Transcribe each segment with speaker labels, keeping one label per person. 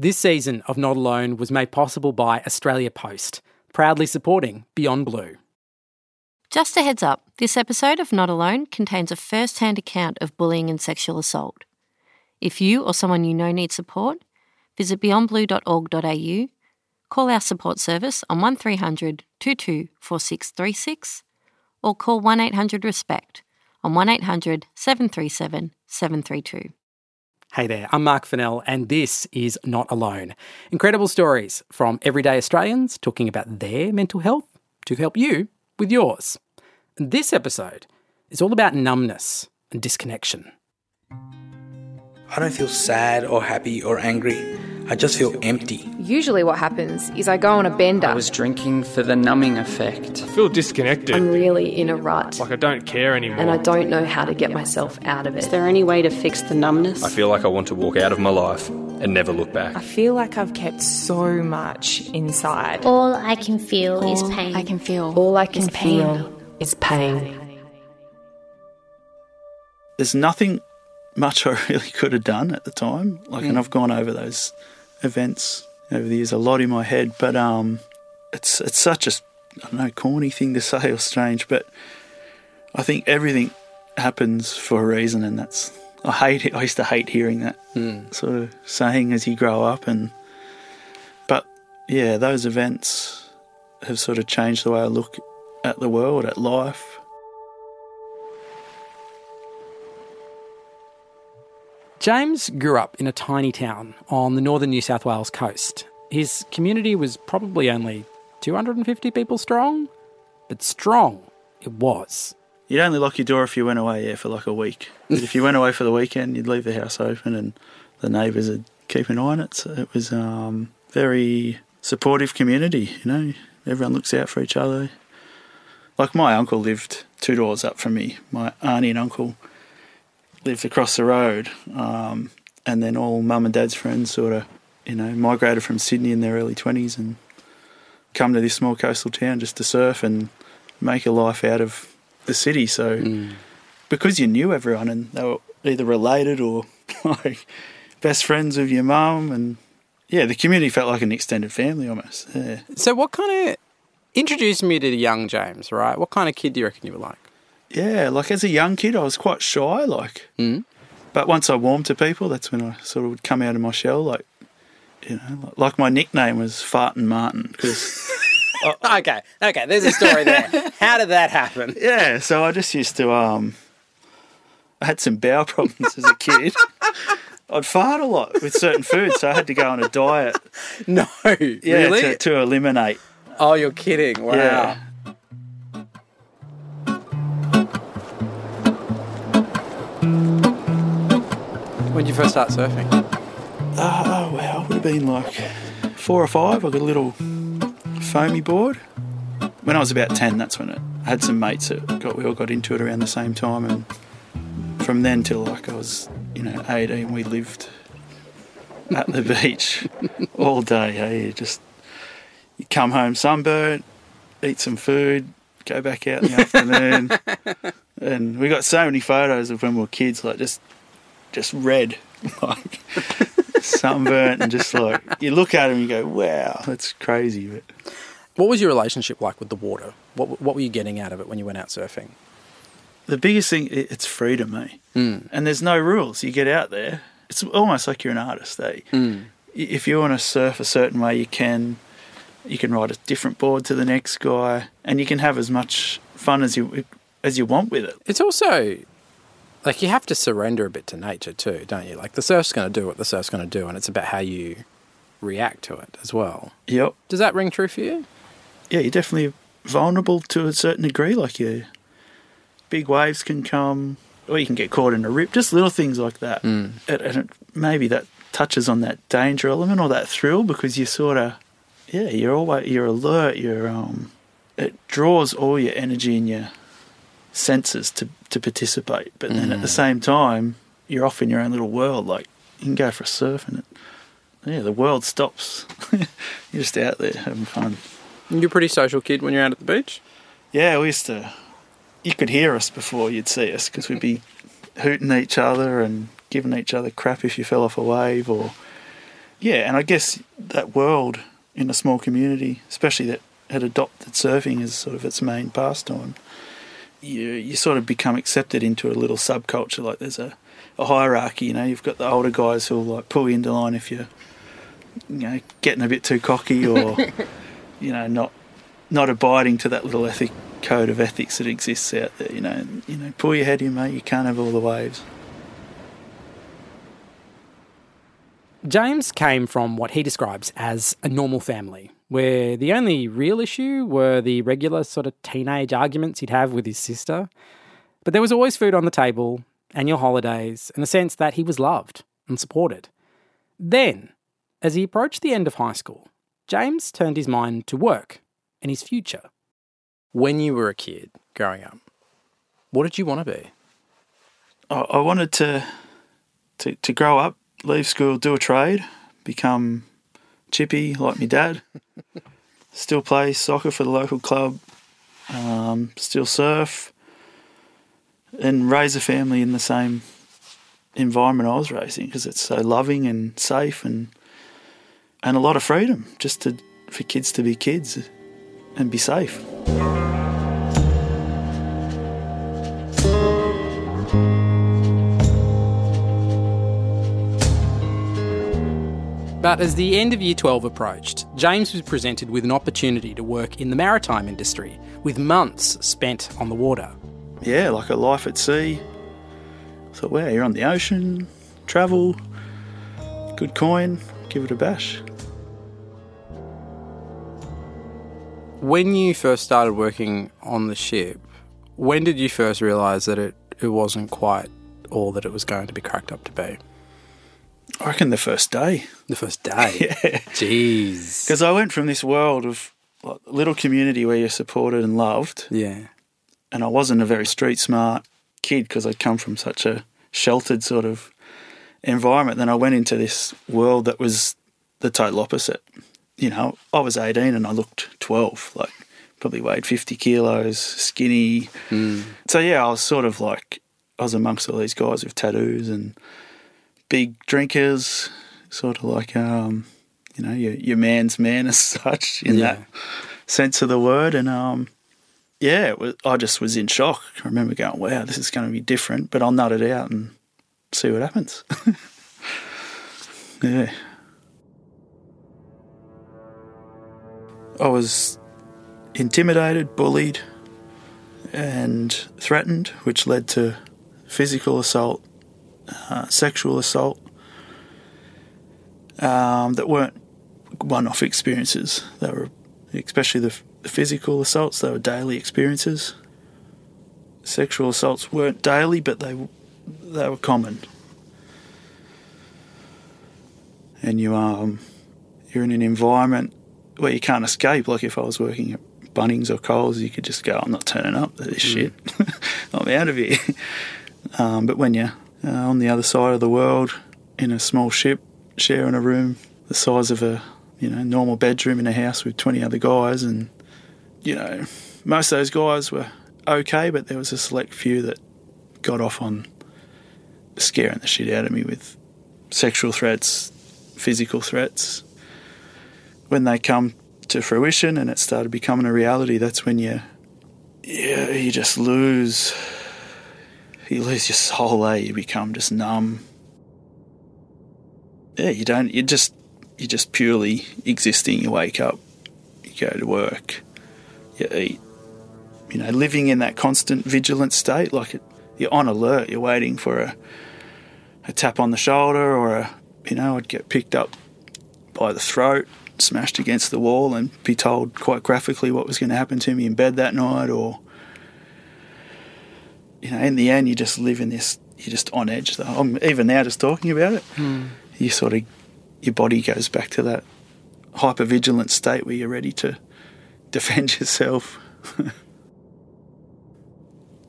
Speaker 1: This season of Not Alone was made possible by Australia Post, proudly supporting Beyond Blue.
Speaker 2: Just a heads up this episode of Not Alone contains a first hand account of bullying and sexual assault. If you or someone you know needs support, visit beyondblue.org.au, call our support service on 1300 224636, or call 1 800 RESPECT on 1800 737 732.
Speaker 1: Hey there, I'm Mark Fennell, and this is Not Alone. Incredible stories from everyday Australians talking about their mental health to help you with yours. And this episode is all about numbness and disconnection.
Speaker 3: I don't feel sad or happy or angry. I just feel empty.
Speaker 4: Usually, what happens is I go on a bender.
Speaker 5: I was drinking for the numbing effect.
Speaker 6: I feel disconnected.
Speaker 7: I'm really in a rut.
Speaker 6: Like I don't care anymore.
Speaker 7: And I don't know how to get myself out of it.
Speaker 8: Is there any way to fix the numbness?
Speaker 9: I feel like I want to walk out of my life and never look back.
Speaker 10: I feel like I've kept so much inside.
Speaker 11: All I can feel All is pain.
Speaker 12: I can feel.
Speaker 10: All I can
Speaker 12: is
Speaker 10: feel
Speaker 12: pain.
Speaker 10: is pain.
Speaker 13: There's nothing much I really could have done at the time. Like, mm. and I've gone over those events over the years a lot in my head, but um, it's it's such a I don't know corny thing to say or strange, but I think everything happens for a reason, and that's I hate it. I used to hate hearing that
Speaker 1: mm.
Speaker 13: sort of saying as you grow up, and but yeah, those events have sort of changed the way I look at the world, at life.
Speaker 1: James grew up in a tiny town on the northern New South Wales coast. His community was probably only 250 people strong, but strong it was.
Speaker 13: You'd only lock your door if you went away, yeah, for like a week. If you went away for the weekend, you'd leave the house open and the neighbours would keep an eye on it. So it was um, very supportive community, you know. Everyone looks out for each other. Like my uncle lived two doors up from me. My auntie and uncle lived across the road, um, and then all mum and dad's friends sort of, you know, migrated from Sydney in their early twenties and come to this small coastal town just to surf and make a life out of the city. So
Speaker 1: mm.
Speaker 13: because you knew everyone and they were either related or like best friends of your mum, and yeah, the community felt like an extended family almost. Yeah.
Speaker 1: So what kind of introduced me to young James? Right, what kind of kid do you reckon you were like?
Speaker 13: Yeah, like as a young kid, I was quite shy. Like,
Speaker 1: mm.
Speaker 13: but once I warmed to people, that's when I sort of would come out of my shell. Like, you know, like my nickname was Fart and Martin because.
Speaker 1: okay, okay. There's a story there. How did that happen?
Speaker 13: Yeah, so I just used to. um I had some bowel problems as a kid. I'd fart a lot with certain foods, so I had to go on a diet.
Speaker 1: No,
Speaker 13: yeah,
Speaker 1: really?
Speaker 13: to, to eliminate.
Speaker 1: Oh, you're kidding! Wow.
Speaker 13: Yeah.
Speaker 1: When did you first start surfing?
Speaker 13: Oh, well, it would have been like four or five. I got a little foamy board. When I was about 10, that's when it I had some mates that got, we all got into it around the same time. And from then till like I was, you know, 18, we lived at the beach all day. Hey, you just you come home sunburnt, eat some food, go back out in the afternoon. and we got so many photos of when we were kids, like just just red, like sunburnt, and just like you look at and you go, "Wow, that's crazy." But
Speaker 1: what was your relationship like with the water? What what were you getting out of it when you went out surfing?
Speaker 13: The biggest thing, it's freedom, eh?
Speaker 1: Mm.
Speaker 13: And there's no rules. You get out there. It's almost like you're an artist, eh?
Speaker 1: Mm.
Speaker 13: If you want to surf a certain way, you can. You can ride a different board to the next guy, and you can have as much fun as you as you want with it.
Speaker 1: It's also like you have to surrender a bit to nature too, don't you? Like the surf's going to do what the surf's going to do, and it's about how you react to it as well.
Speaker 13: Yep.
Speaker 1: Does that ring true for you?
Speaker 13: Yeah, you're definitely vulnerable to a certain degree. Like you, big waves can come, or you can get caught in a rip. Just little things like that,
Speaker 1: mm.
Speaker 13: and, and it, maybe that touches on that danger element or that thrill because you sort of, yeah, you're always you're alert. You're um, it draws all your energy and your senses to to participate. But then
Speaker 1: Mm.
Speaker 13: at the same time, you're off in your own little world. Like you can go for a surf and it, yeah, the world stops. you're just out there having fun.
Speaker 1: You're a pretty social kid when you're out at the beach.
Speaker 13: Yeah, we used to. You could hear us before you'd see us because we'd be hooting each other and giving each other crap if you fell off a wave or yeah, and I guess that world in a small community, especially that had adopted surfing as sort of its main pastime, you you sort of become accepted into a little subculture. Like there's a, a hierarchy. You know, you've got the older guys who'll like pull you into line if you're, you know, getting a bit too cocky or, you know, not not abiding to that little ethic code of ethics that exists out there. You know, you know, pull your head in, mate. You can't have all the waves.
Speaker 1: James came from what he describes as a normal family, where the only real issue were the regular sort of teenage arguments he'd have with his sister. But there was always food on the table, annual holidays, and a sense that he was loved and supported. Then, as he approached the end of high school, James turned his mind to work and his future. When you were a kid growing up, what did you want to be?
Speaker 13: I, I wanted to, to to grow up, leave school, do a trade, become chippy like my dad. still play soccer for the local club. Um, still surf, and raise a family in the same environment I was raising because it's so loving and safe and and a lot of freedom just to for kids to be kids and be safe.
Speaker 1: But as the end of Year 12 approached, James was presented with an opportunity to work in the maritime industry, with months spent on the water.
Speaker 13: Yeah, like a life at sea. I thought, wow, you're on the ocean, travel, good coin, give it a bash.
Speaker 12: When you first started working on the ship, when did you first realise that it, it wasn't quite all that it was going to be cracked up to be?
Speaker 13: I reckon the first day.
Speaker 12: The first day?
Speaker 13: yeah.
Speaker 12: Jeez.
Speaker 13: Because I went from this world of like, little community where you're supported and loved.
Speaker 12: Yeah.
Speaker 13: And I wasn't a very street smart kid because I'd come from such a sheltered sort of environment. Then I went into this world that was the total opposite. You know, I was 18 and I looked 12, like probably weighed 50 kilos, skinny.
Speaker 12: Mm.
Speaker 13: So, yeah, I was sort of like, I was amongst all these guys with tattoos and big drinkers, sort of like, um, you know, your, your man's man as such in
Speaker 12: Yeah.
Speaker 13: that sense of the word. And, um, yeah, it was, I just was in shock. I remember going, wow, this is going to be different, but I'll nut it out and see what happens. yeah. I was intimidated, bullied, and threatened, which led to physical assault, uh, sexual assault, um, that weren't one off experiences. They were, especially the, the physical assaults, they were daily experiences. Sexual assaults weren't daily, but they, they were common. And you, um, you're in an environment where you can't escape. Like if I was working at Bunnings or Coles, you could just go, I'm not turning up to this shit. I'm out of here. Um, but when you're uh, on the other side of the world in a small ship, sharing a room the size of a you know normal bedroom in a house with 20 other guys, and you know most of those guys were okay, but there was a select few that got off on scaring the shit out of me with sexual threats, physical threats. When they come to fruition and it started becoming a reality, that's when you, yeah, you just lose, you lose your soul. Eh? You become just numb. Yeah, you don't. You just, you're just purely existing. You wake up, you go to work, you eat. You know, living in that constant vigilant state, like it, you're on alert. You're waiting for a, a tap on the shoulder or a, you know, I'd get picked up by the throat smashed against the wall and be told quite graphically what was going to happen to me in bed that night or you know in the end you just live in this you're just on edge though I'm even now just talking about it
Speaker 12: Hmm.
Speaker 13: you sort of your body goes back to that hyper vigilant state where you're ready to defend yourself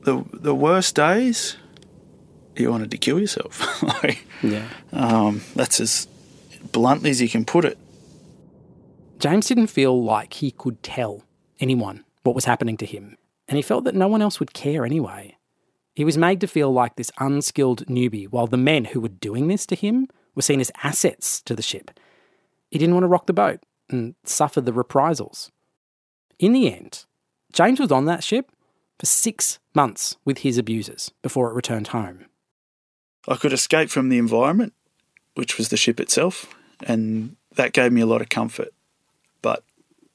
Speaker 13: the the worst days you wanted to kill yourself like
Speaker 12: Yeah.
Speaker 13: um, that's as bluntly as you can put it
Speaker 1: James didn't feel like he could tell anyone what was happening to him, and he felt that no one else would care anyway. He was made to feel like this unskilled newbie, while the men who were doing this to him were seen as assets to the ship. he didn't want to rock the boat and suffer the reprisals. In the end, James was on that ship for six months with his abusers before it returned home.
Speaker 13: I could escape from the environment, which was the ship itself, and that gave me a lot of comfort. But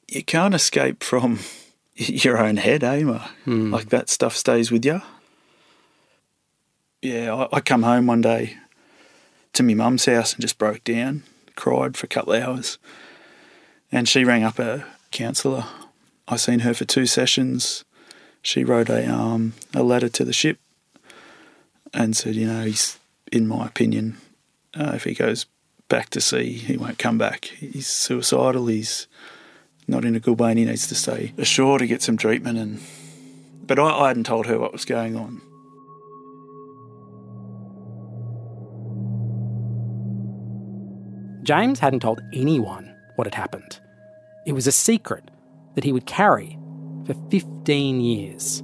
Speaker 13: you can't escape from your own head, eh?
Speaker 1: Hmm.
Speaker 13: Like that stuff stays with you. Yeah, I, I come home one day to my mum's house and just broke down, cried for a couple of hours. And she rang up a counsellor. I seen her for two sessions. She wrote a um, a letter to the ship and said, you know, he's in my opinion, uh, if he goes back to sea, he won't come back. He's suicidal. He's not in a good way, and he needs to stay ashore to get some treatment. And but I, I hadn't told her what was going on.
Speaker 1: James hadn't told anyone what had happened. It was a secret that he would carry for 15 years.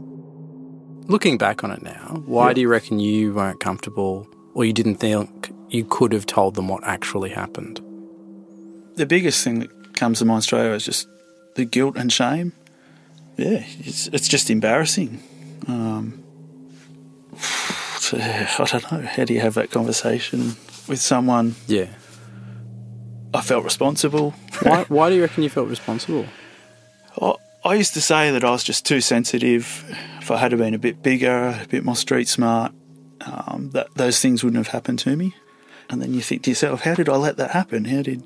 Speaker 12: Looking back on it now, why
Speaker 13: Yeah.
Speaker 12: do you reckon you weren't comfortable or you didn't think you could have told them what actually happened?
Speaker 13: The biggest thing that comes to mind straight away is just the guilt and shame. Yeah, it's it's just embarrassing. Um, so, I don't know. How do you have that conversation with someone?
Speaker 12: Yeah.
Speaker 13: I felt responsible.
Speaker 12: Why, why do you reckon you felt responsible?
Speaker 13: I, I used to say that I was just too sensitive. If I had been a bit bigger, a bit more street smart, um, that those things wouldn't have happened to me. And then you think to yourself, how did I let that happen? How did?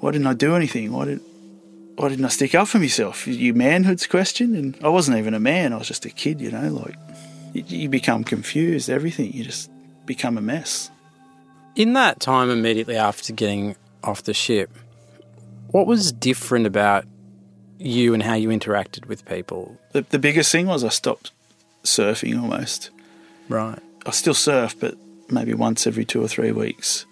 Speaker 13: Why didn't I do anything? Why did? Why didn't I stick up for myself? Your manhood's question, and I wasn't even a man. I was just a kid, you know. Like you, you become confused. Everything you just become a mess.
Speaker 12: In that time immediately after getting off the ship, what was different about you and how you interacted with people?
Speaker 13: The, the biggest thing was I stopped surfing almost.
Speaker 12: Right.
Speaker 13: I still surf, but maybe once every two or three weeks.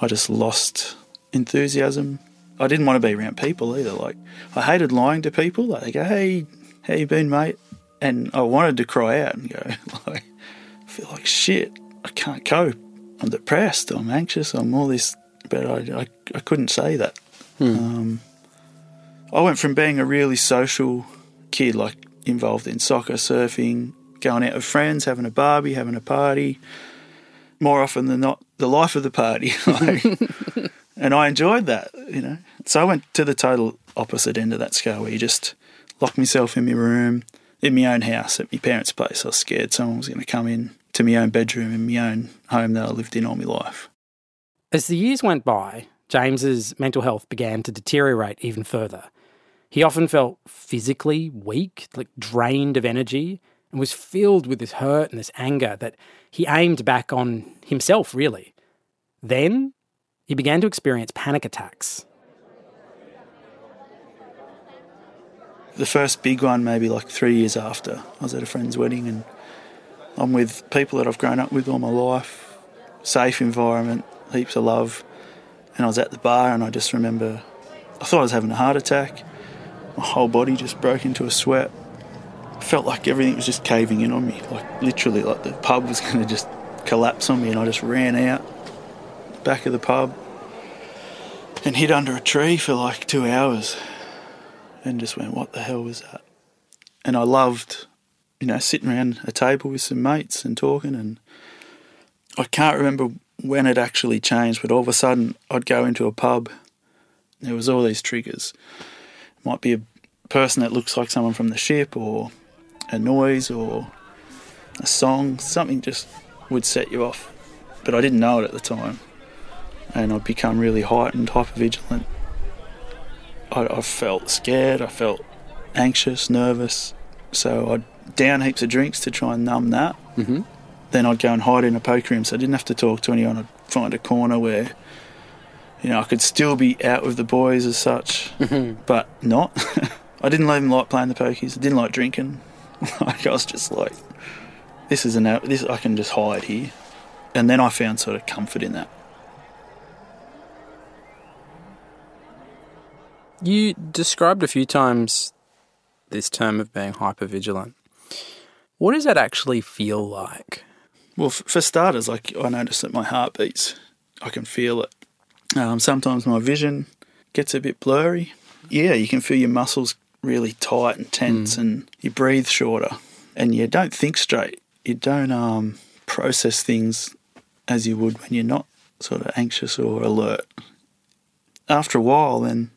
Speaker 13: I just lost enthusiasm. I didn't want to be around people either. Like I hated lying to people. Like they go, "Hey, how you been, mate?" And I wanted to cry out and go, like, I feel like shit. I can't cope. I'm depressed. I'm anxious. I'm all this, but I, I, I couldn't say that. Um, I went from being a really social kid, like involved in soccer, surfing, going out with friends, having a barbie, having a party. More often than not, the life of the party. like, and I enjoyed that, you know. So I went to the total opposite end of that scale where you just locked myself in my room, in my own house, at my parents' place. I was scared someone was going to come in to my own bedroom in my own home that I lived in all my life.
Speaker 1: As the years went by, James's mental health began to deteriorate even further. He often felt physically weak, like drained of energy, and was filled with this hurt and this anger that he aimed back on himself, really. Then he began to experience panic attacks.
Speaker 13: The first big one, maybe like three years after, I was at a friend's wedding and I'm with people that I've grown up with all my life, safe environment, heaps of love. And I was at the bar and I just remember I thought I was having a heart attack. My whole body just broke into a sweat. I felt like everything was just caving in on me, like literally, like the pub was going to just collapse on me. And I just ran out back of the pub and hid under a tree for like two hours and just went, what the hell was that? And I loved, you know, sitting around a table with some mates and talking. And I can't remember when it actually changed, but all of a sudden I'd go into a pub. There was all these triggers. It might be a person that looks like someone from the ship, or a noise, or a song. Something just would set you off. But I didn't know it at the time. And I'd become really heightened, hypervigilant. I, I felt scared, I felt anxious, nervous. So I'd down heaps of drinks to try and numb that.
Speaker 12: Mm-hmm.
Speaker 13: Then I'd go and hide in a poker room so I didn't have to talk to anyone. I'd find a corner where, you know, I could still be out with the boys as such, mm-hmm. but not. I didn't even like playing the pokies. I didn't like drinking. like I was just like, this is an this I can just hide here, and then I found sort of comfort in that.
Speaker 12: You described a few times this term of being hypervigilant. What does that actually feel like?
Speaker 13: Well, f- for starters, like I notice that my heart beats. I can feel it. Um, sometimes my vision gets a bit blurry. Yeah, you can feel your muscles really tight and tense, mm. and you breathe shorter, and you don't think straight. You don't um, process things as you would when you're not sort of anxious or alert. After a while, then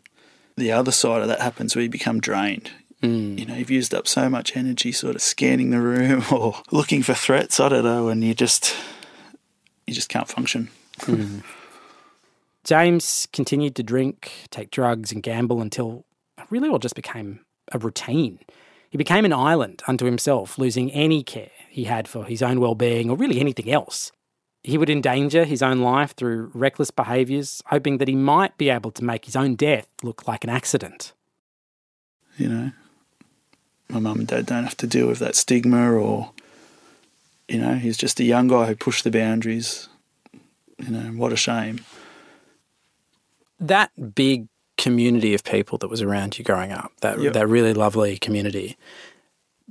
Speaker 13: the other side of that happens where you become drained. Mm. You know, you've used up so much energy sort of scanning the room or looking for threats, I don't know, and you just you just can't function. Mm.
Speaker 1: James continued to drink, take drugs, and gamble until really all just became a routine. He became an island unto himself, losing any care he had for his own well being or really anything else. He would endanger his own life through reckless behaviours, hoping that he might be able to make his own death look like an accident.
Speaker 13: You know, my mum and dad don't have to deal with that stigma, or, you know, he's just a young guy who pushed the boundaries. You know, what a shame.
Speaker 12: That big community of people that was around you growing up, that, yep. that really lovely community,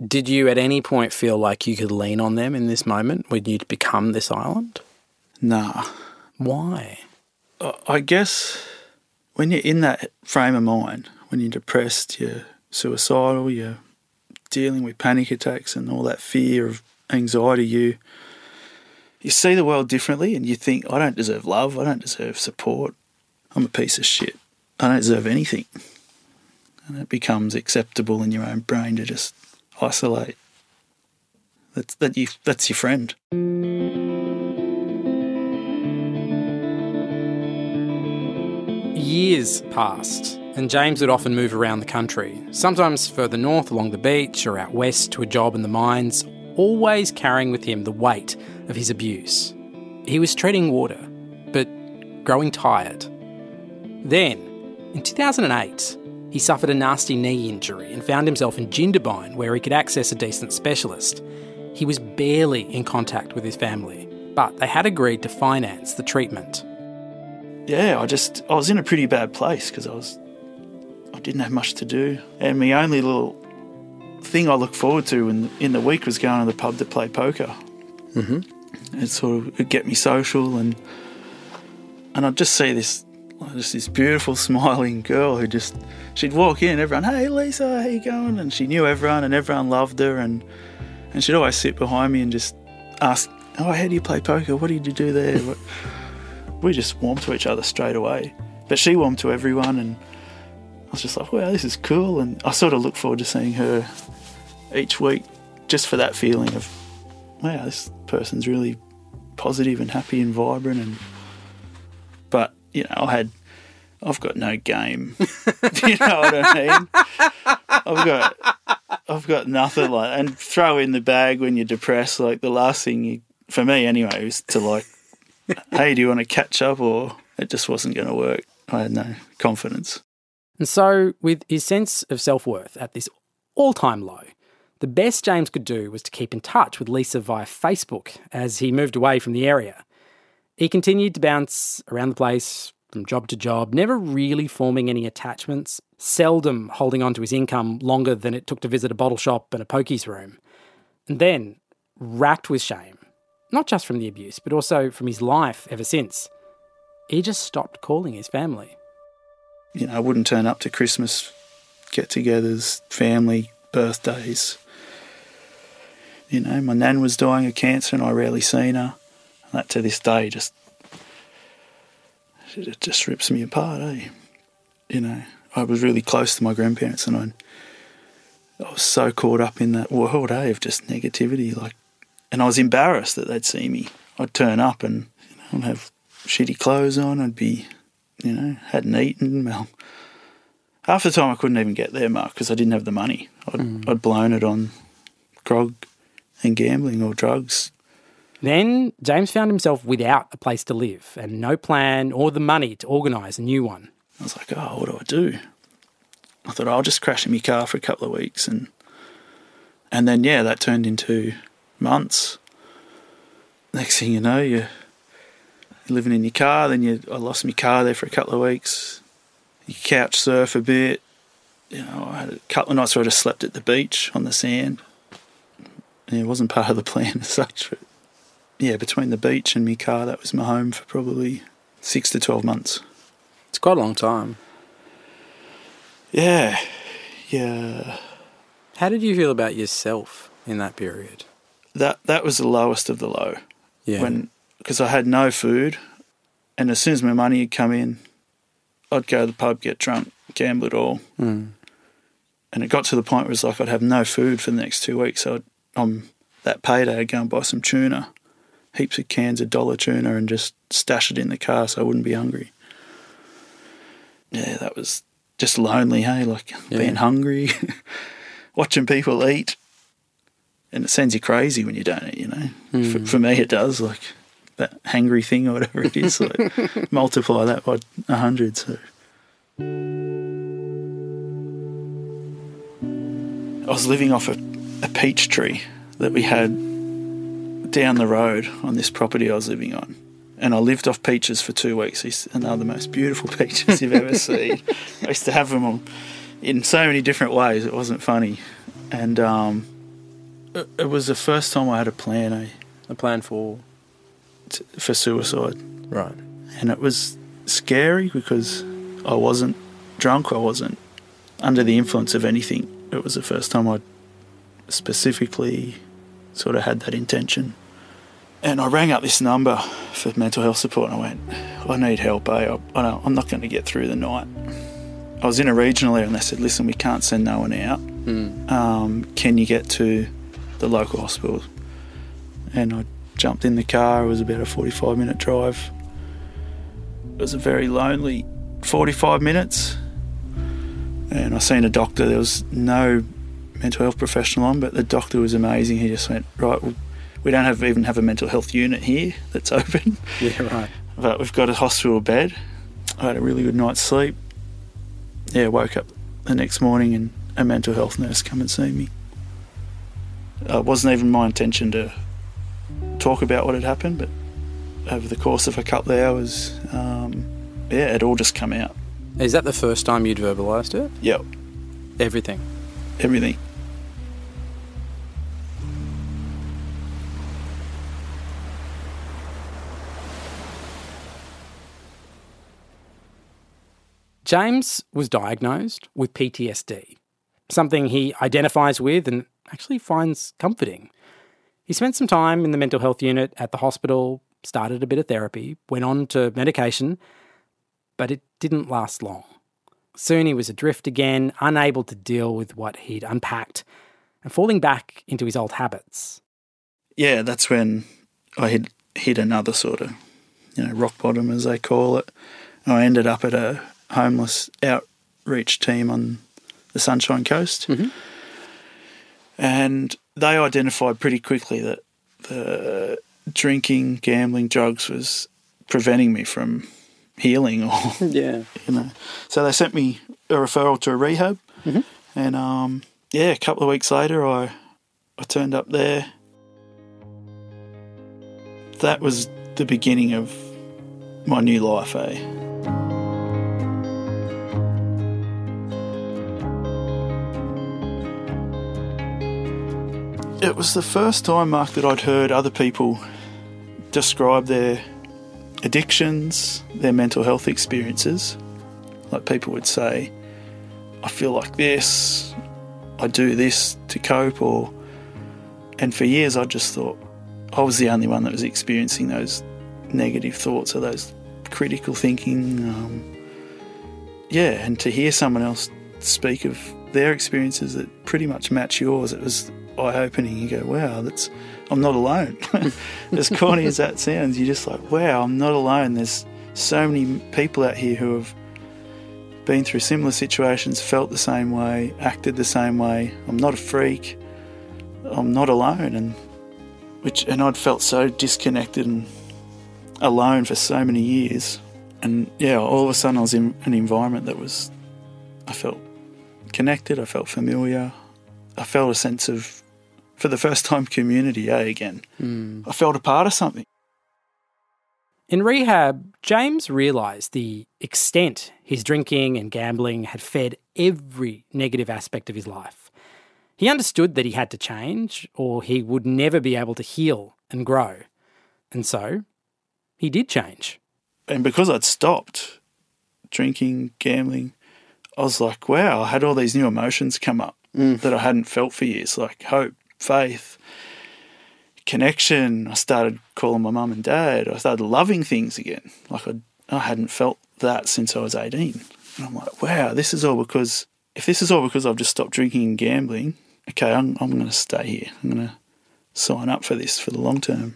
Speaker 12: did you at any point feel like you could lean on them in this moment when you'd become this island?
Speaker 13: Nah.
Speaker 12: Why?
Speaker 13: I guess when you're in that frame of mind, when you're depressed, you're suicidal, you're dealing with panic attacks and all that fear of anxiety, you you see the world differently and you think, I don't deserve love, I don't deserve support, I'm a piece of shit. I don't deserve anything. And it becomes acceptable in your own brain to just isolate. That's that you that's your friend.
Speaker 1: Years passed, and James would often move around the country, sometimes further north along the beach or out west to a job in the mines, always carrying with him the weight of his abuse. He was treading water, but growing tired. Then, in 2008, he suffered a nasty knee injury and found himself in Jindabyne where he could access a decent specialist. He was barely in contact with his family, but they had agreed to finance the treatment.
Speaker 13: Yeah, I just I was in a pretty bad place because I was I didn't have much to do, and my only little thing I looked forward to in in the week was going to the pub to play poker. Mm-hmm. It sort of it'd get me social and and I'd just see this just this beautiful smiling girl who just she'd walk in everyone hey lisa how you going? And she knew everyone and everyone loved her and and she'd always sit behind me and just ask oh how do you play poker? What did you do there? We just warmed to each other straight away. But she warmed to everyone and i was just like wow this is cool and i sort of look forward to seeing her each week just for that feeling of wow this person's really positive and happy and vibrant and but you know, I had, I've got no game. you know what I mean? I've got, I've got nothing like, and throw in the bag when you're depressed. Like the last thing you, for me anyway, was to like, hey, do you want to catch up? Or it just wasn't going to work. I had no confidence.
Speaker 1: And so, with his sense of self worth at this all time low, the best James could do was to keep in touch with Lisa via Facebook as he moved away from the area. He continued to bounce around the place from job to job, never really forming any attachments, seldom holding on to his income longer than it took to visit a bottle shop and a pokies room. And then, racked with shame, not just from the abuse, but also from his life ever since, he just stopped calling his family.
Speaker 13: You know, I wouldn't turn up to Christmas get togethers, family, birthdays. You know, my nan was dying of cancer and I rarely seen her that to this day just it just rips me apart, eh? You know, I was really close to my grandparents, and I, I was so caught up in that world, eh, of just negativity. Like, and I was embarrassed that they'd see me. I'd turn up and you know, I'd have shitty clothes on. I'd be, you know, hadn't eaten. Well, half the time I couldn't even get there, Mark, because I didn't have the money. I'd, mm. I'd blown it on grog and gambling or drugs.
Speaker 1: Then James found himself without a place to live and no plan or the money to organise a new one.
Speaker 13: I was like, oh, what do I do? I thought I'll just crash in my car for a couple of weeks and and then yeah, that turned into months. Next thing you know, you're, living in your car. Then you, I lost my car there for a couple of weeks. You couch surf a bit. You know, I had a couple of nights where I just slept at the beach on the sand. Yeah, it wasn't part of the plan as such, but yeah, between the beach and my car, that was my home for probably six to 12 months.
Speaker 12: It's quite a long time.
Speaker 13: Yeah, yeah.
Speaker 12: How did you feel about yourself in that period?
Speaker 13: That that was the lowest of the low.
Speaker 12: Yeah.
Speaker 13: When because I had no food, and as soon as my money had come in, I'd go to the pub, get drunk, gamble it all,
Speaker 12: mm.
Speaker 13: and it got to the point where it was like I'd have no food for the next two weeks. So I'd, on that payday, I'd go and buy some tuna, heaps of cans of dollar tuna, and just stash it in the car so I wouldn't be hungry. Yeah, that was just lonely, hey, like
Speaker 12: Yeah.
Speaker 13: being hungry, watching people eat, and it sends you crazy when you don't eat. You know, for,
Speaker 12: Mm.
Speaker 13: for me, it does. Like that hangry thing or whatever it is. Like multiply that by a hundred. So I was living off a, a peach tree that we had down the road on this property I was living on. And I lived off peaches for two weeks. These and they're the most beautiful peaches you've ever seen. I used to have them on, in so many different ways. It wasn't funny, and um, it, it was the first time I had a plan. Eh,
Speaker 12: A plan for
Speaker 13: t- for suicide,
Speaker 12: right.
Speaker 13: and it was scary because I wasn't drunk. I wasn't under the influence of anything. It was the first time I specifically sort of had that intention. And I rang up this number for mental health support and I went, I need help, eh? I, I'm not going to get through the night. I was in a regional area and they said, listen, we can't send no one out.
Speaker 12: Mm.
Speaker 13: Um, can you get to the local hospital? And I jumped in the car. It was about a 45 minute drive. It was a very lonely 45 minutes. And I seen a doctor. There was no mental health professional on, but the doctor was amazing. He just went, right, well, we don't have even have a mental health unit here that's open,
Speaker 12: Yeah, right.
Speaker 13: but we've got a hospital bed. I had a really good night's sleep. Yeah, woke up the next morning and a mental health nurse come and see me. Uh, it wasn't even my intention to talk about what had happened, but over the course of a couple of hours, um, yeah, it all just come out.
Speaker 12: Is that the first time you'd verbalised it?
Speaker 13: Yep,
Speaker 12: Everything.
Speaker 13: everything.
Speaker 1: James was diagnosed with PTSD, something he identifies with and actually finds comforting. He spent some time in the mental health unit at the hospital, started a bit of therapy, went on to medication, but it didn't last long. Soon he was adrift again, unable to deal with what he'd unpacked and falling back into his old habits.
Speaker 13: Yeah, that's when I hit hit another sort of, you know, rock bottom as they call it. And I ended up at a homeless outreach team on the Sunshine Coast,
Speaker 1: Mhm.
Speaker 13: And they identified pretty quickly that the drinking, gambling, drugs was preventing me from healing or
Speaker 12: Yeah.
Speaker 13: you know. So they sent me a referral to a rehab,
Speaker 1: Mhm.
Speaker 13: and um, yeah, a couple of weeks later, I I turned up there. That was the beginning of my new life, eh? It was the first time, Mark, that I'd heard other people describe their addictions, their mental health experiences. Like people would say, I feel like this, I do this to cope, or. And for years, I just thought I was the only one that was experiencing those negative thoughts or those critical thinking. Um, yeah, and to hear someone else speak of their experiences that pretty much match yours, it was eye opening. You go, wow, that's I'm not alone. as corny as that sounds, you're just like, wow, I'm not alone. There's so many people out here who have been through similar situations, felt the same way, acted the same way. I'm not a freak. I'm not alone, and which and I'd felt so disconnected and alone for so many years. And yeah, all of a sudden I was in an environment that was, I felt connected. I felt familiar. I felt a sense of, for the first time, community. Eh, again, I felt a part of something.
Speaker 1: In rehab, James realised the extent his drinking and gambling had fed every negative aspect of his life. He understood that he had to change, or he would never be able to heal and grow. And so, he did change.
Speaker 13: and because I'd stopped drinking, gambling, I was like, wow, I had all these new emotions come up
Speaker 12: Mm.
Speaker 13: that I hadn't felt for years, like hope, faith, connection. I started calling my mum and dad. I started loving things again. Like I, I hadn't felt that since I was 18. And I'm like, wow, this is all because, if this is all because I've just stopped drinking and gambling, okay, I'm, I'm going to stay here. I'm going to sign up for this for the long term.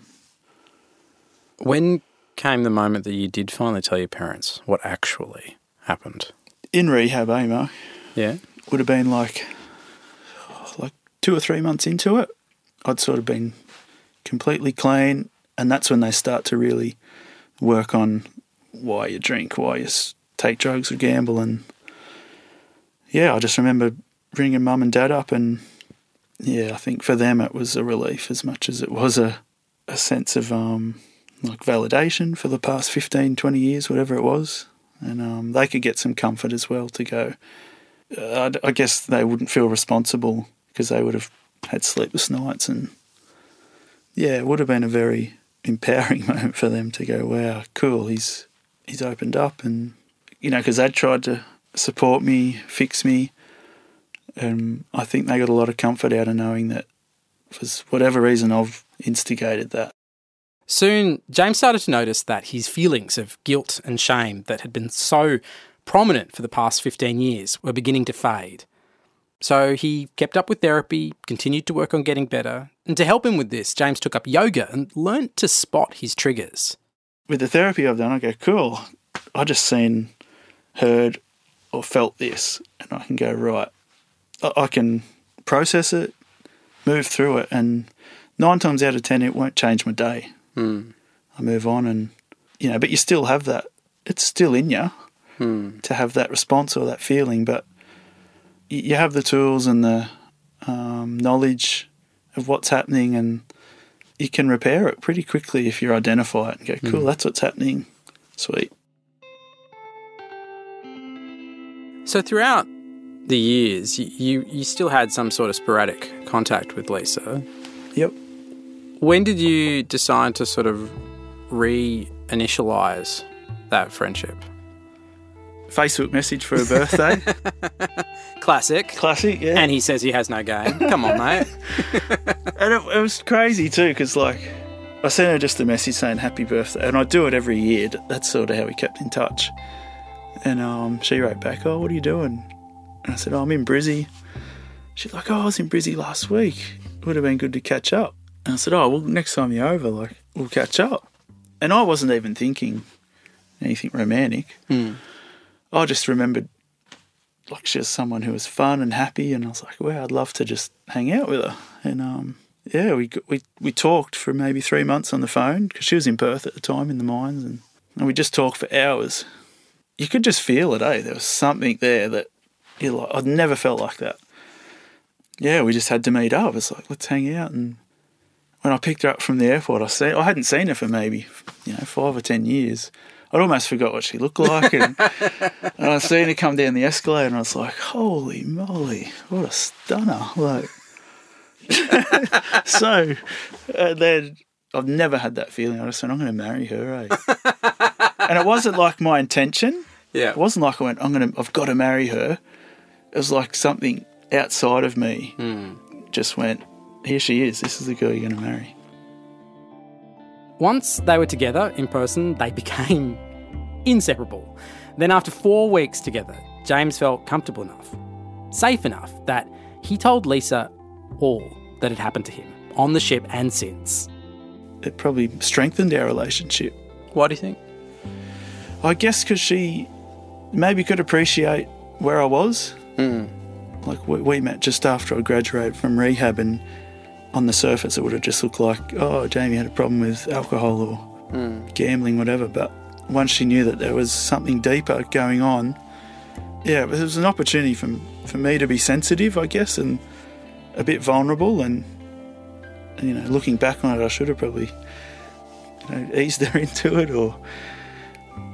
Speaker 12: When came the moment that you did finally tell your parents what actually happened?
Speaker 13: In rehab, eh, Mark?
Speaker 12: Yeah.
Speaker 13: Would have been like, like two or three months into it. I'd sort of been completely clean, and that's when they start to really work on why you drink, why you take drugs or gamble, and yeah, I just remember ringing mum and dad up, and yeah, I think for them it was a relief as much as it was a a sense of um like validation for the past 15, 20 years, whatever it was, and um, they could get some comfort as well to go. Uh, I guess they wouldn't feel responsible because they would have had sleepless nights and yeah, it would have been a very empowering moment for them to go, "Wow, cool! He's he's opened up," and you know, because they tried to support me, fix me, and I think they got a lot of comfort out of knowing that for whatever reason I've instigated that.
Speaker 1: Soon, James started to notice that his feelings of guilt and shame that had been so prominent for the past 15 years were beginning to fade. So he kept up with therapy, continued to work on getting better, and to help him with this, James took up yoga and learnt to spot his triggers.
Speaker 13: With the therapy I've done, I go, cool. I just seen, heard, or felt this, and I can go right. I, can process it, move through it, and nine times out of ten, it won't change my day.
Speaker 12: Mm.
Speaker 13: I move on, and you know, but you still have that. It's still in you
Speaker 12: Mm.
Speaker 13: to have that response or that feeling, but you have the tools and the um, knowledge of what's happening, and you can repair it pretty quickly if you identify it and go, "Cool,
Speaker 12: Mm.
Speaker 13: that's what's happening." Sweet.
Speaker 12: So throughout the years, you you still had some sort of sporadic contact with Lisa.
Speaker 13: Yep.
Speaker 12: When did you decide to sort of re-initialize that friendship?
Speaker 13: Facebook message for her birthday.
Speaker 1: Classic.
Speaker 13: Classic, yeah.
Speaker 1: And he says he has no game. Come on, mate.
Speaker 13: and it, it was crazy too, because like I sent her just a message saying happy birthday, and I do it every year. That's sort of how we kept in touch. And um, she wrote back, "Oh, what are you doing?" And I said, "Oh, I'm in Brizzy." She's like, "Oh, I was in Brizzy last week. Would have been good to catch up." And I said, "Oh, well, next time you're over, like, we'll catch up." And I wasn't even thinking anything romantic.
Speaker 1: Hmm.
Speaker 13: I just remembered like she was someone who was fun and happy, and I was like, wow, I'd love to just hang out with her. And um, yeah, we we we talked for maybe three months on the phone because she was in Perth at the time in the mines, and, and we just talked for hours. You could just feel it, eh? There was something there that you like. I'd never felt like that. Yeah, we just had to meet up. It's like let's hang out. And when I picked her up from the airport, I seen I hadn't seen her for maybe you know five or ten years. I'd almost forgot what she looked like, and, and I seen her come down the escalator, and I was like, "Holy moly, what a stunner!" Like, so, and then I've never had that feeling. I just said, "I'm going to marry her," eh? and it wasn't like my intention.
Speaker 12: Yeah,
Speaker 13: It wasn't like I went, "I'm going to, I've got to marry her." It was like something outside of me just went, "Here she is. This is the girl you're going to marry."
Speaker 1: Once they were together in person, they became inseparable. Then, after four weeks together, James felt comfortable enough, safe enough, that he told Lisa all that had happened to him on the ship and since.
Speaker 13: It probably strengthened our relationship.
Speaker 12: Why do you think?
Speaker 13: I guess because she maybe could appreciate where I was. Hmm. Like we, we met just after I graduated from rehab, and on the surface it would have just looked like, oh, Jamie had a problem with alcohol or hmm. gambling, whatever. But once she knew that there was something deeper going on, yeah, it was an opportunity for for me to be sensitive, I guess, and a bit vulnerable. And you know, looking back on it, I should have probably you know eased her into it or.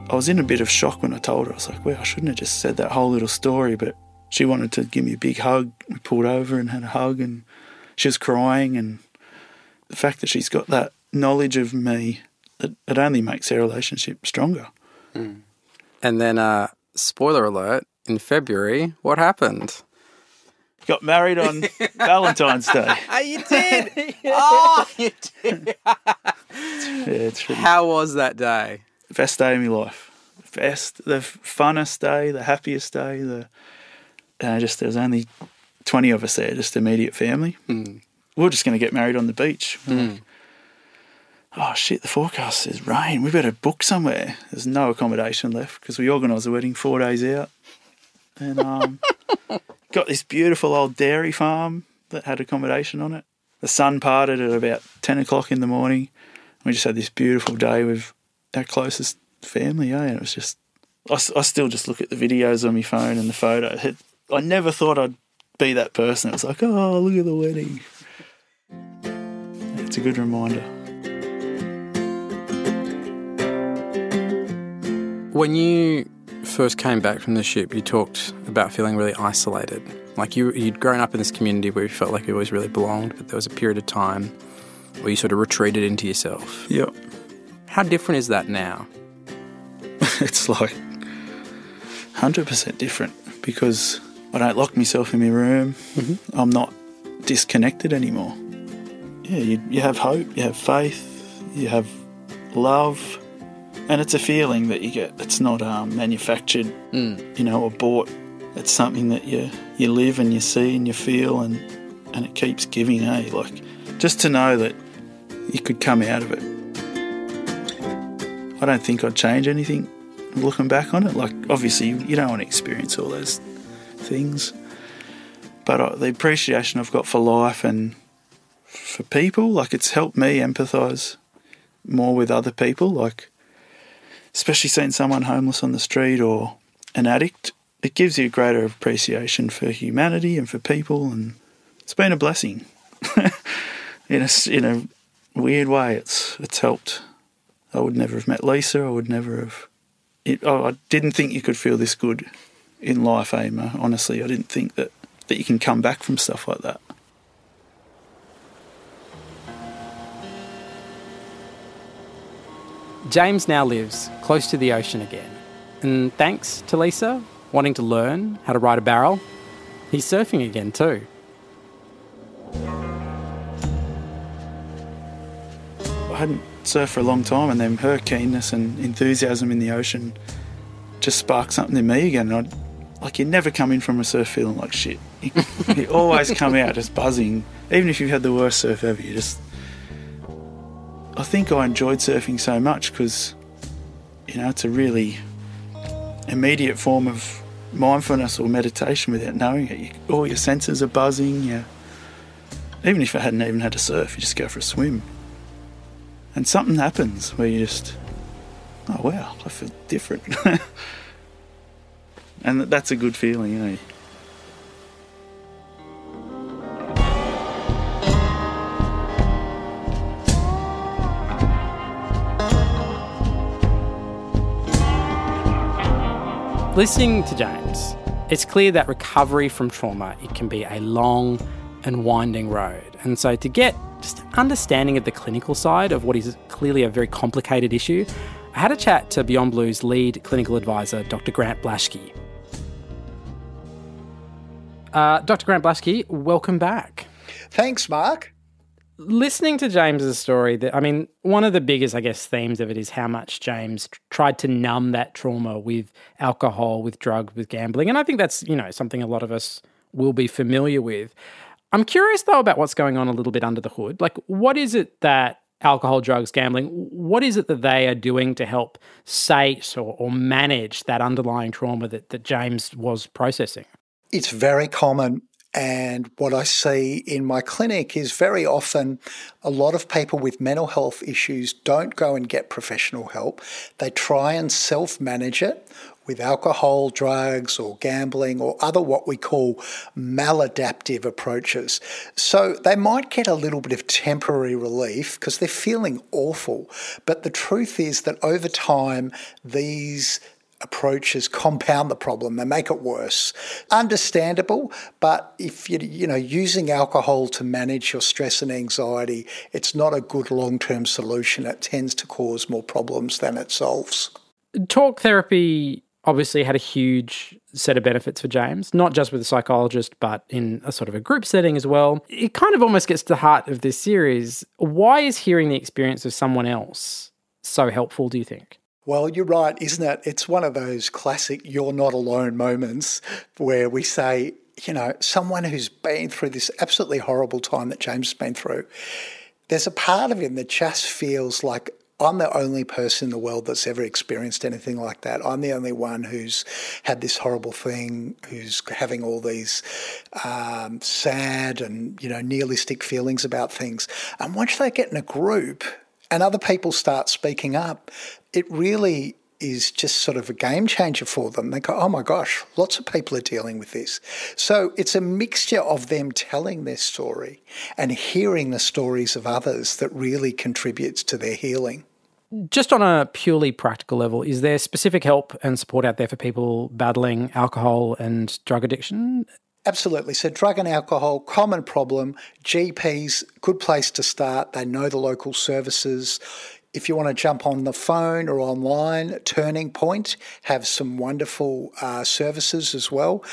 Speaker 13: I was in a bit of shock when I told her. I was like, well, I shouldn't have just said that whole little story, but she wanted to give me a big hug. We pulled over and had a hug, and she was crying. And the fact that she's got that knowledge of me, it, it only makes our relationship stronger.
Speaker 12: And then, uh, spoiler alert, in February, what happened?
Speaker 13: Got married on Valentine's Day.
Speaker 12: Oh, you did. oh, you did.
Speaker 13: yeah, it's really
Speaker 12: How was that day?
Speaker 13: best day of my life. Best, the funnest day, the happiest day. The uh, just there was only twenty of us there, just immediate family.
Speaker 12: Mm.
Speaker 13: We're just going to get married on the beach. Like, oh shit! The forecast says rain. We better book somewhere. There's no accommodation left because we organised the wedding four days out, and um, got this beautiful old dairy farm that had accommodation on it. The sun parted at about ten o'clock in the morning. We just had this beautiful day with our closest family, yeah. And it was just, I, I still just look at the videos on my phone and the photo. It, I never thought I'd be that person. It was like, oh, look at the wedding. It's a good reminder.
Speaker 12: When you first came back from the ship, you talked about feeling really isolated. Like you, you'd grown up in this community where you felt like you always really belonged, but there was a period of time where you sort of retreated into yourself.
Speaker 13: Yep.
Speaker 12: How different is that now?
Speaker 13: it's like 100% different because I don't lock myself in my room. I'm not disconnected anymore. Yeah, you, you have hope, you have faith, you have love, and it's a feeling that you get. It's not um, manufactured, you know, or bought. It's something that you you live and you see and you feel, and and it keeps giving. Eh, like just to know that you could come out of it. I don't think I'd change anything looking back on it. Like, obviously, you don't want to experience all those things. But uh, the appreciation I've got for life and for people, like, it's helped me empathise more with other people. Like, especially seeing someone homeless on the street or an addict, it gives you a greater appreciation for humanity and for people. And it's been a blessing. in, a, in a weird way, it's, it's helped. I would never have met Lisa. I would never have. It, oh, I didn't think you could feel this good in life, Emma. Honestly, I didn't think that, that you can come back from stuff like that.
Speaker 1: James now lives close to the ocean again. And thanks to Lisa wanting to learn how to ride a barrel, he's surfing again too.
Speaker 13: I hadn't surfed for a long time, and then her keenness and enthusiasm in the ocean just sparked something in me again. And I'd, like, you never come in from a surf feeling like shit. You, you always come out just buzzing. Even if you've had the worst surf ever, you just. I think I enjoyed surfing so much because, you know, it's a really immediate form of mindfulness or meditation without knowing it. You, all your senses are buzzing. You, even if I hadn't even had a surf, you just go for a swim. And something happens where you just, oh wow, I feel different. and that's a good feeling, eh?
Speaker 1: Listening to James, it's clear that recovery from trauma it can be a long and winding road. And so to get just understanding of the clinical side of what is clearly a very complicated issue, I had a chat to Beyond Blue's lead clinical advisor, Dr. Grant Blashki. Uh, Dr. Grant Blashki, welcome back.
Speaker 14: Thanks, Mark.
Speaker 1: Listening to James's story, that I mean, one of the biggest, I guess, themes of it is how much James tr- tried to numb that trauma with alcohol, with drugs, with gambling, and I think that's you know something a lot of us will be familiar with. I'm curious though about what's going on a little bit under the hood. Like, what is it that alcohol, drugs, gambling, what is it that they are doing to help sate or, or manage that underlying trauma that, that James was processing?
Speaker 14: It's very common. And what I see in my clinic is very often a lot of people with mental health issues don't go and get professional help. They try and self manage it with alcohol, drugs, or gambling, or other what we call maladaptive approaches. So they might get a little bit of temporary relief because they're feeling awful. But the truth is that over time, these approaches compound the problem they make it worse understandable but if you you know using alcohol to manage your stress and anxiety it's not a good long-term solution it tends to cause more problems than it solves
Speaker 1: Talk therapy obviously had a huge set of benefits for James, not just with a psychologist, but in a sort of a group setting as well. It kind of almost gets to the heart of this series. Why is hearing the experience of someone else so helpful, do you think?
Speaker 14: Well, you're right, isn't it? It's one of those classic you're not alone moments where we say, you know, someone who's been through this absolutely horrible time that James has been through, there's a part of him that just feels like I'm the only person in the world that's ever experienced anything like that. I'm the only one who's had this horrible thing, who's having all these um, sad and you know nihilistic feelings about things. And once they get in a group and other people start speaking up, it really is just sort of a game changer for them. They go, oh my gosh, lots of people are dealing with this. So it's a mixture of them telling their story and hearing the stories of others that really contributes to their healing.
Speaker 1: Just on a purely practical level, is there specific help and support out there for people battling alcohol and drug addiction?
Speaker 14: Absolutely. So, drug and alcohol, common problem. GPs, good place to start. They know the local services. If you want to jump on the phone or online, Turning Point have some wonderful uh, services as well.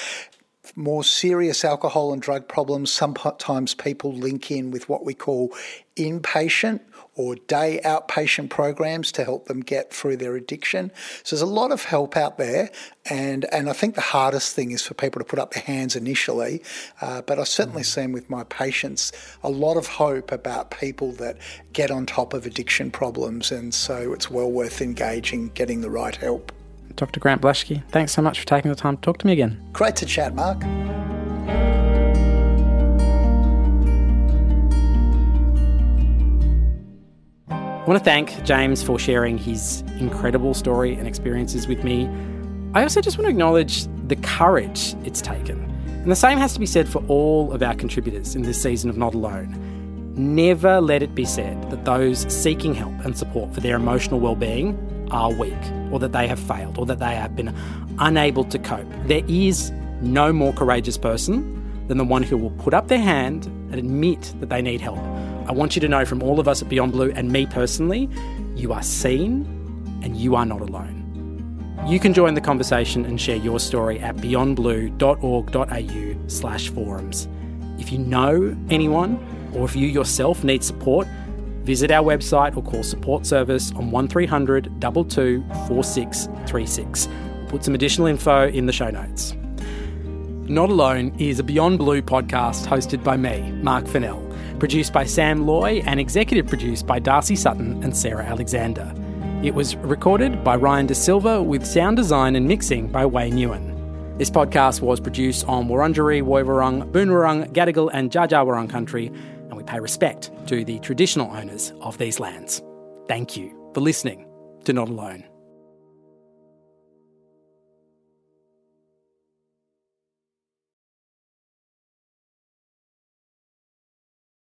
Speaker 14: More serious alcohol and drug problems, sometimes people link in with what we call inpatient or day outpatient programs to help them get through their addiction. So there's a lot of help out there, and and I think the hardest thing is for people to put up their hands initially. Uh, but I've certainly mm. seen with my patients a lot of hope about people that get on top of addiction problems, and so it's well worth engaging, getting the right help.
Speaker 1: Dr. Grant Blashki, thanks so much for taking the time to talk to me again.
Speaker 14: Great to chat, Mark.
Speaker 1: I want to thank James for sharing his incredible story and experiences with me. I also just want to acknowledge the courage it's taken. And the same has to be said for all of our contributors in this season of Not Alone. Never let it be said that those seeking help and support for their emotional well-being are weak or that they have failed or that they have been unable to cope. There is no more courageous person than the one who will put up their hand and admit that they need help I want you to know from all of us at Beyond Blue and me personally, you are seen and you are not alone. You can join the conversation and share your story at beyondblue.org.au slash forums. If you know anyone or if you yourself need support, visit our website or call support service on 1300 22 4636. Put some additional info in the show notes. Not Alone is a Beyond Blue podcast hosted by me, Mark Fennell produced by Sam Loy and executive produced by Darcy Sutton and Sarah Alexander. It was recorded by Ryan De Silva with sound design and mixing by Wayne Ewan. This podcast was produced on Wurundjeri, Woiwurrung, Boonwurrung, Gadigal, and Dja country, and we pay respect to the traditional owners of these lands. Thank you for listening to Not Alone.